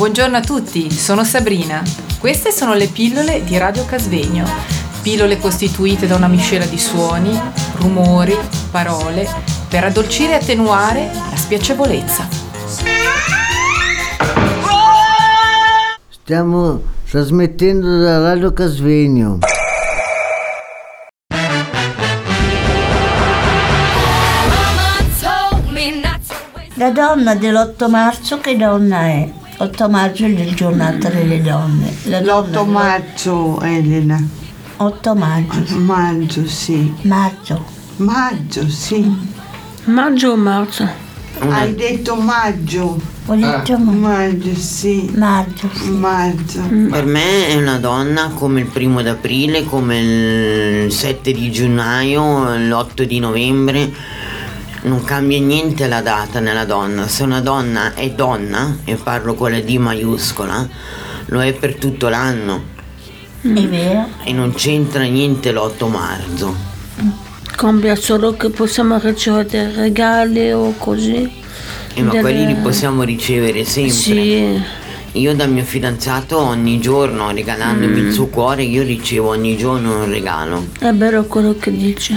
Buongiorno a tutti, sono Sabrina. Queste sono le pillole di Radio Casvegno. Pillole costituite da una miscela di suoni, rumori, parole, per addolcire e attenuare la spiacevolezza. Stiamo trasmettendo da Radio Casvegno. La donna dell'8 marzo che donna è? 8 maggio è il giornata delle donne. La donna L'8 maggio, Elena. 8 maggio. Maggio, sì. Maggio. Maggio, sì. Maggio o marzo? Hai detto maggio. Ho detto ma- Maggio, sì. maggio. sì. Maggio. Per me è una donna come il primo d'aprile, come il 7 di gennaio, l'8 di novembre. Non cambia niente la data nella donna. Se una donna è donna, e parlo con la D maiuscola, lo è per tutto l'anno. È vero? E non c'entra niente l'8 marzo. Cambia solo che possiamo ricevere regali o così. E ma Delle- quelli li possiamo ricevere sempre. Sì, Io dal mio fidanzato ogni giorno, regalandomi Mm. il suo cuore, io ricevo ogni giorno un regalo. è vero quello che dice.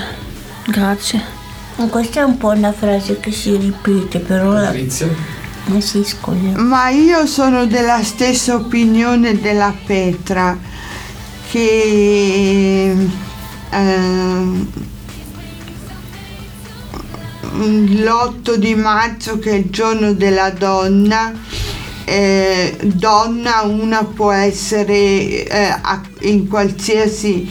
Grazie. Questa è un po' una frase che si ripete, però la... Eh sì, scusa. Ma io sono della stessa opinione della Petra che ehm, l'8 di marzo che è il giorno della donna eh, donna una può essere eh, in qualsiasi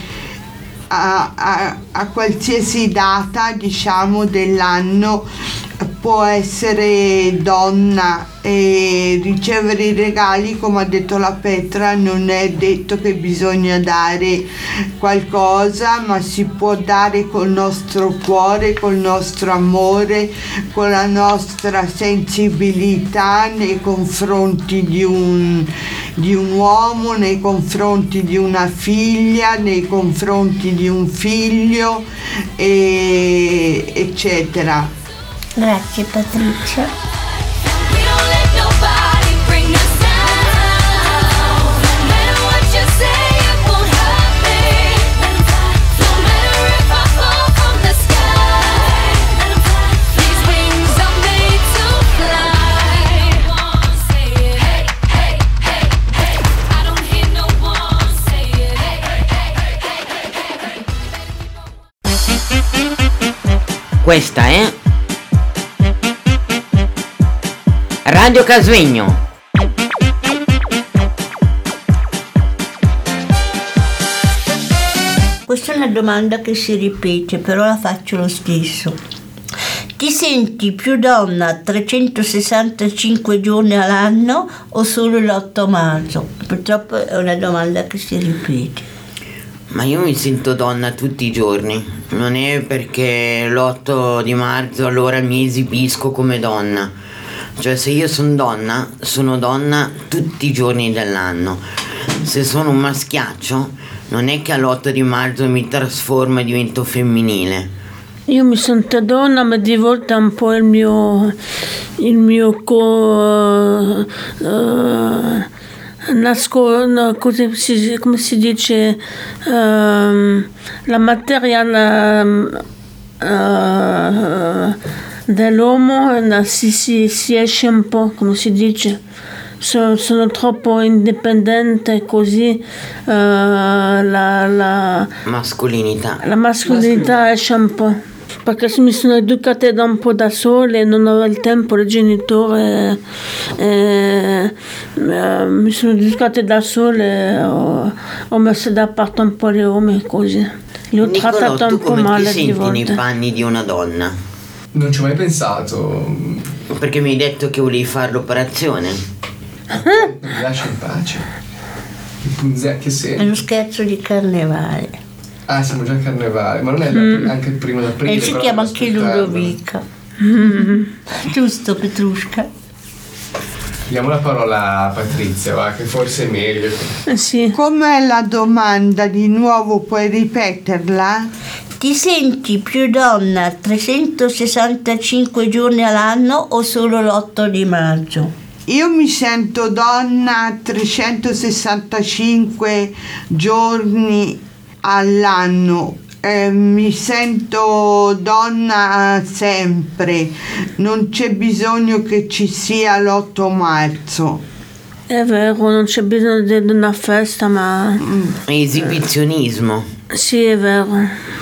a, a- qualsiasi data diciamo dell'anno può essere donna e ricevere i regali come ha detto la Petra non è detto che bisogna dare qualcosa ma si può dare col nostro cuore col nostro amore con la nostra sensibilità nei confronti di un di un uomo nei confronti di una figlia, nei confronti di un figlio, e- eccetera. Grazie Patrizia. Questa è Radio Casvegno. Questa è una domanda che si ripete, però la faccio lo stesso. Ti senti più donna 365 giorni all'anno o solo l'8 marzo? Purtroppo è una domanda che si ripete. Ma io mi sento donna tutti i giorni. Non è perché l'8 di marzo allora mi esibisco come donna. Cioè se io sono donna, sono donna tutti i giorni dell'anno. Se sono un maschiaccio, non è che all'8 di marzo mi trasformo e divento femminile. Io mi sento donna, ma di volta un po' il mio, il mio co, eh, nasco, no, si- come si dice, ehm, la materia la, eh, dell'uomo la- si, si, si esce un po', come si dice. Sono, sono troppo indipendente così eh, la, la, Mascolinità. la mascolinità esce un po'. Perché se mi sono educata da un po' da sola, non avevo il tempo, il genitore, eh, eh, mi sono educata da sola, e ho, ho messo da parte un po' gli uomini così. Li ho Nicolò, trattati tu un po' come ti male di senti nei panni di una donna? Non ci ho mai pensato. Perché mi hai detto che volevi fare l'operazione. Mi lascia in pace. Il punzè, che È uno scherzo di carnevale. Ah, siamo già a carnevale, ma non è la- anche il primo d'aprile. E si però chiama anche. Ludovica. Giusto, Petrushka? Diamo la parola a Patrizia, va, che forse è meglio. Eh sì, Com'è la domanda di nuovo? Puoi ripeterla? Ti senti più donna 365 giorni all'anno o solo l'8 di maggio? io mi sento donna 365 giorni all'anno. eh, mi sento donna sempre, non c'è bisogno che ci sia l'8 marzo. È vero, non c'è bisogno di una festa, ma Esibizionismo. sì, è vero.